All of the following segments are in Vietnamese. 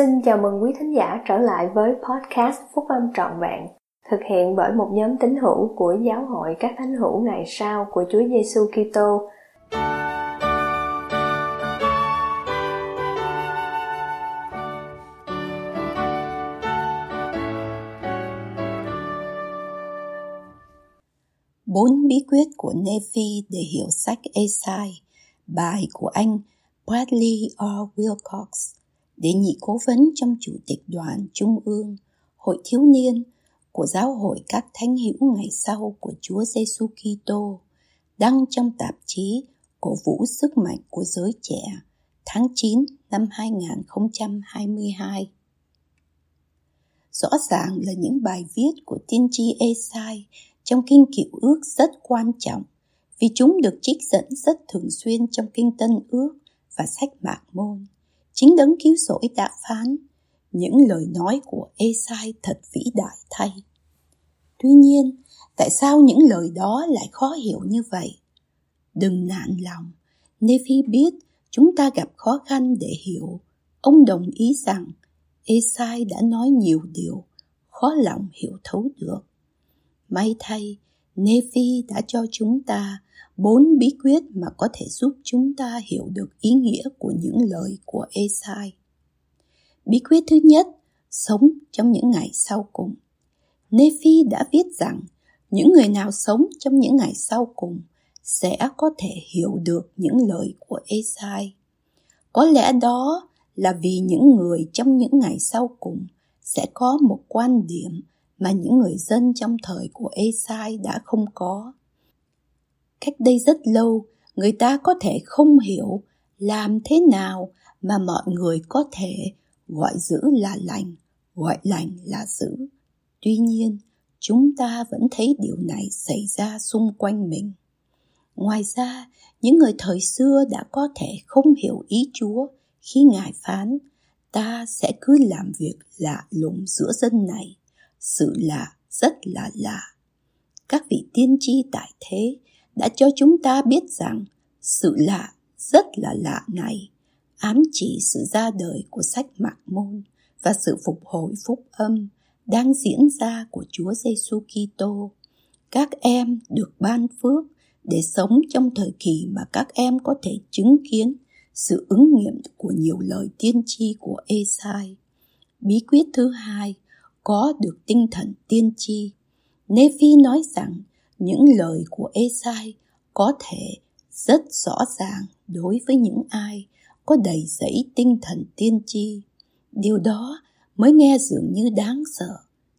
Xin chào mừng quý thính giả trở lại với podcast Phúc Âm Trọn Vẹn, thực hiện bởi một nhóm tín hữu của Giáo hội các thánh hữu ngày sau của Chúa Giêsu Kitô. Bốn bí quyết của Nephi để hiểu sách Esai, bài của anh Bradley R. Wilcox để nhị cố vấn trong chủ tịch đoàn trung ương, hội thiếu niên của giáo hội các thánh hữu ngày sau của Chúa Giêsu Kitô, đăng trong tạp chí cổ vũ sức mạnh của giới trẻ, tháng 9 năm 2022. Rõ ràng là những bài viết của tiên tri Esai trong kinh cựu ước rất quan trọng vì chúng được trích dẫn rất thường xuyên trong kinh tân ước và sách mạc môn chính đấng cứu rỗi đã phán những lời nói của Esai thật vĩ đại thay. Tuy nhiên, tại sao những lời đó lại khó hiểu như vậy? Đừng nản lòng, Nephi biết chúng ta gặp khó khăn để hiểu. Ông đồng ý rằng Esai đã nói nhiều điều khó lòng hiểu thấu được. May thay, Nephi đã cho chúng ta bốn bí quyết mà có thể giúp chúng ta hiểu được ý nghĩa của những lời của Esai. Bí quyết thứ nhất, sống trong những ngày sau cùng. Nephi đã viết rằng những người nào sống trong những ngày sau cùng sẽ có thể hiểu được những lời của Esai. Có lẽ đó là vì những người trong những ngày sau cùng sẽ có một quan điểm mà những người dân trong thời của Esai đã không có. Cách đây rất lâu, người ta có thể không hiểu làm thế nào mà mọi người có thể gọi giữ là lành, gọi lành là giữ tuy nhiên, chúng ta vẫn thấy điều này xảy ra xung quanh mình. Ngoài ra, những người thời xưa đã có thể không hiểu ý chúa khi ngài phán, ta sẽ cứ làm việc lạ lùng giữa dân này sự lạ rất là lạ các vị tiên tri tại thế đã cho chúng ta biết rằng sự lạ rất là lạ này ám chỉ sự ra đời của sách Mạc Môn và sự phục hồi phúc âm đang diễn ra của Chúa Giêsu Kitô. Các em được ban phước để sống trong thời kỳ mà các em có thể chứng kiến sự ứng nghiệm của nhiều lời tiên tri của Esai. Bí quyết thứ hai, có được tinh thần tiên tri. Nephi nói rằng những lời của Esai có thể rất rõ ràng đối với những ai có đầy dẫy tinh thần tiên tri. Điều đó mới nghe dường như đáng sợ,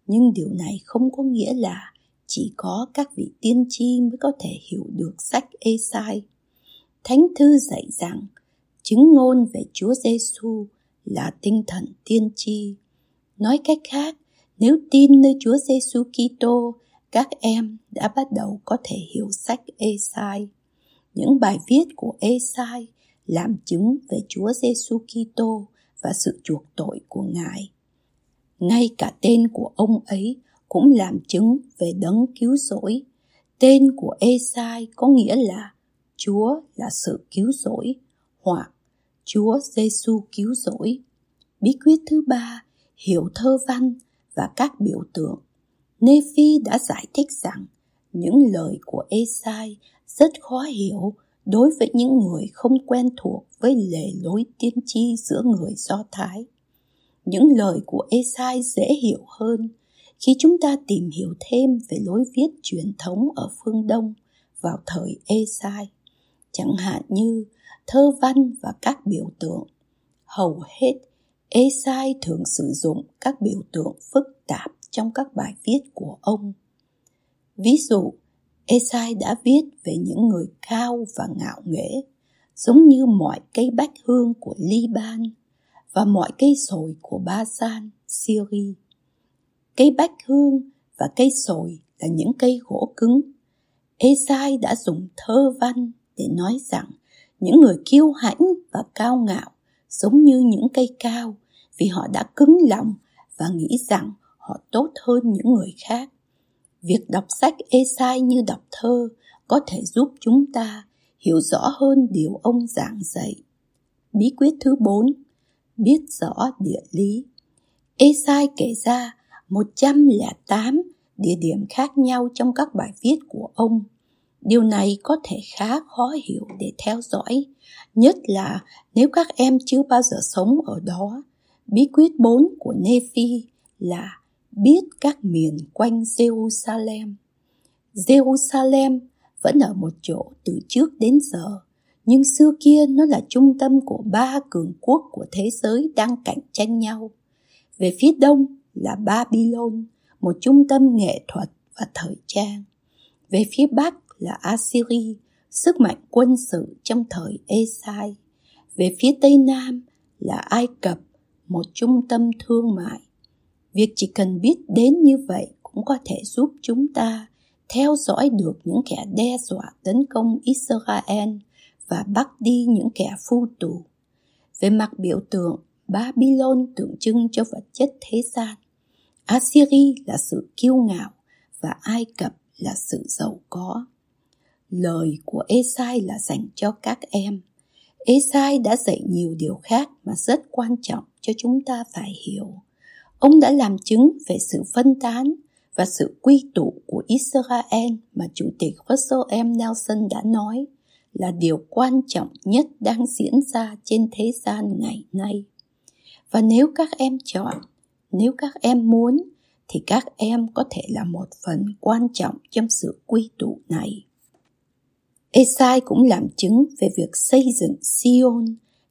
nhưng điều này không có nghĩa là chỉ có các vị tiên tri mới có thể hiểu được sách Esai. Thánh thư dạy rằng chứng ngôn về Chúa Giêsu là tinh thần tiên tri. Nói cách khác, nếu tin nơi Chúa Giêsu Kitô các em đã bắt đầu có thể hiểu sách Esai. Những bài viết của Esai làm chứng về Chúa Giêsu Kitô và sự chuộc tội của Ngài. Ngay cả tên của ông ấy cũng làm chứng về đấng cứu rỗi. Tên của Esai có nghĩa là Chúa là sự cứu rỗi hoặc Chúa Giêsu cứu rỗi. Bí quyết thứ ba, hiểu thơ văn và các biểu tượng Nephi đã giải thích rằng những lời của Esai rất khó hiểu đối với những người không quen thuộc với lề lối tiên tri giữa người Do Thái. Những lời của Esai dễ hiểu hơn khi chúng ta tìm hiểu thêm về lối viết truyền thống ở phương Đông vào thời Esai, chẳng hạn như thơ văn và các biểu tượng. Hầu hết, Esai thường sử dụng các biểu tượng phức tạp trong các bài viết của ông. Ví dụ, Esai đã viết về những người cao và ngạo nghễ, giống như mọi cây bách hương của Liban và mọi cây sồi của Ba San, Syria. Cây bách hương và cây sồi là những cây gỗ cứng. Esai đã dùng thơ văn để nói rằng những người kiêu hãnh và cao ngạo giống như những cây cao vì họ đã cứng lòng và nghĩ rằng họ tốt hơn những người khác. Việc đọc sách ê-sai như đọc thơ có thể giúp chúng ta hiểu rõ hơn điều ông giảng dạy. Bí quyết thứ bốn, biết rõ địa lý. ê-sai kể ra 108 địa điểm khác nhau trong các bài viết của ông. Điều này có thể khá khó hiểu để theo dõi, nhất là nếu các em chưa bao giờ sống ở đó. Bí quyết 4 của Nephi là biết các miền quanh Jerusalem. Jerusalem vẫn ở một chỗ từ trước đến giờ, nhưng xưa kia nó là trung tâm của ba cường quốc của thế giới đang cạnh tranh nhau. Về phía đông là Babylon, một trung tâm nghệ thuật và thời trang. Về phía bắc là Assyria, sức mạnh quân sự trong thời Esai. Về phía tây nam là Ai Cập, một trung tâm thương mại. Việc chỉ cần biết đến như vậy cũng có thể giúp chúng ta theo dõi được những kẻ đe dọa tấn công Israel và bắt đi những kẻ phu tù. Về mặt biểu tượng, Babylon tượng trưng cho vật chất thế gian. Assyria là sự kiêu ngạo và Ai Cập là sự giàu có. Lời của Esai là dành cho các em. Esai đã dạy nhiều điều khác mà rất quan trọng cho chúng ta phải hiểu. Ông đã làm chứng về sự phân tán và sự quy tụ của Israel mà Chủ tịch Russell M. Nelson đã nói là điều quan trọng nhất đang diễn ra trên thế gian ngày nay. Và nếu các em chọn, nếu các em muốn, thì các em có thể là một phần quan trọng trong sự quy tụ này. Esai cũng làm chứng về việc xây dựng Sion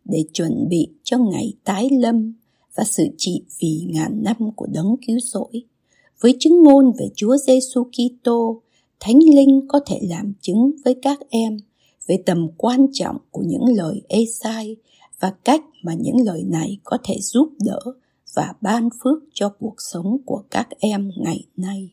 để chuẩn bị cho ngày tái lâm và sự trị vì ngàn năm của đấng cứu rỗi. Với chứng ngôn về Chúa Giêsu Kitô, Thánh Linh có thể làm chứng với các em về tầm quan trọng của những lời Esai và cách mà những lời này có thể giúp đỡ và ban phước cho cuộc sống của các em ngày nay.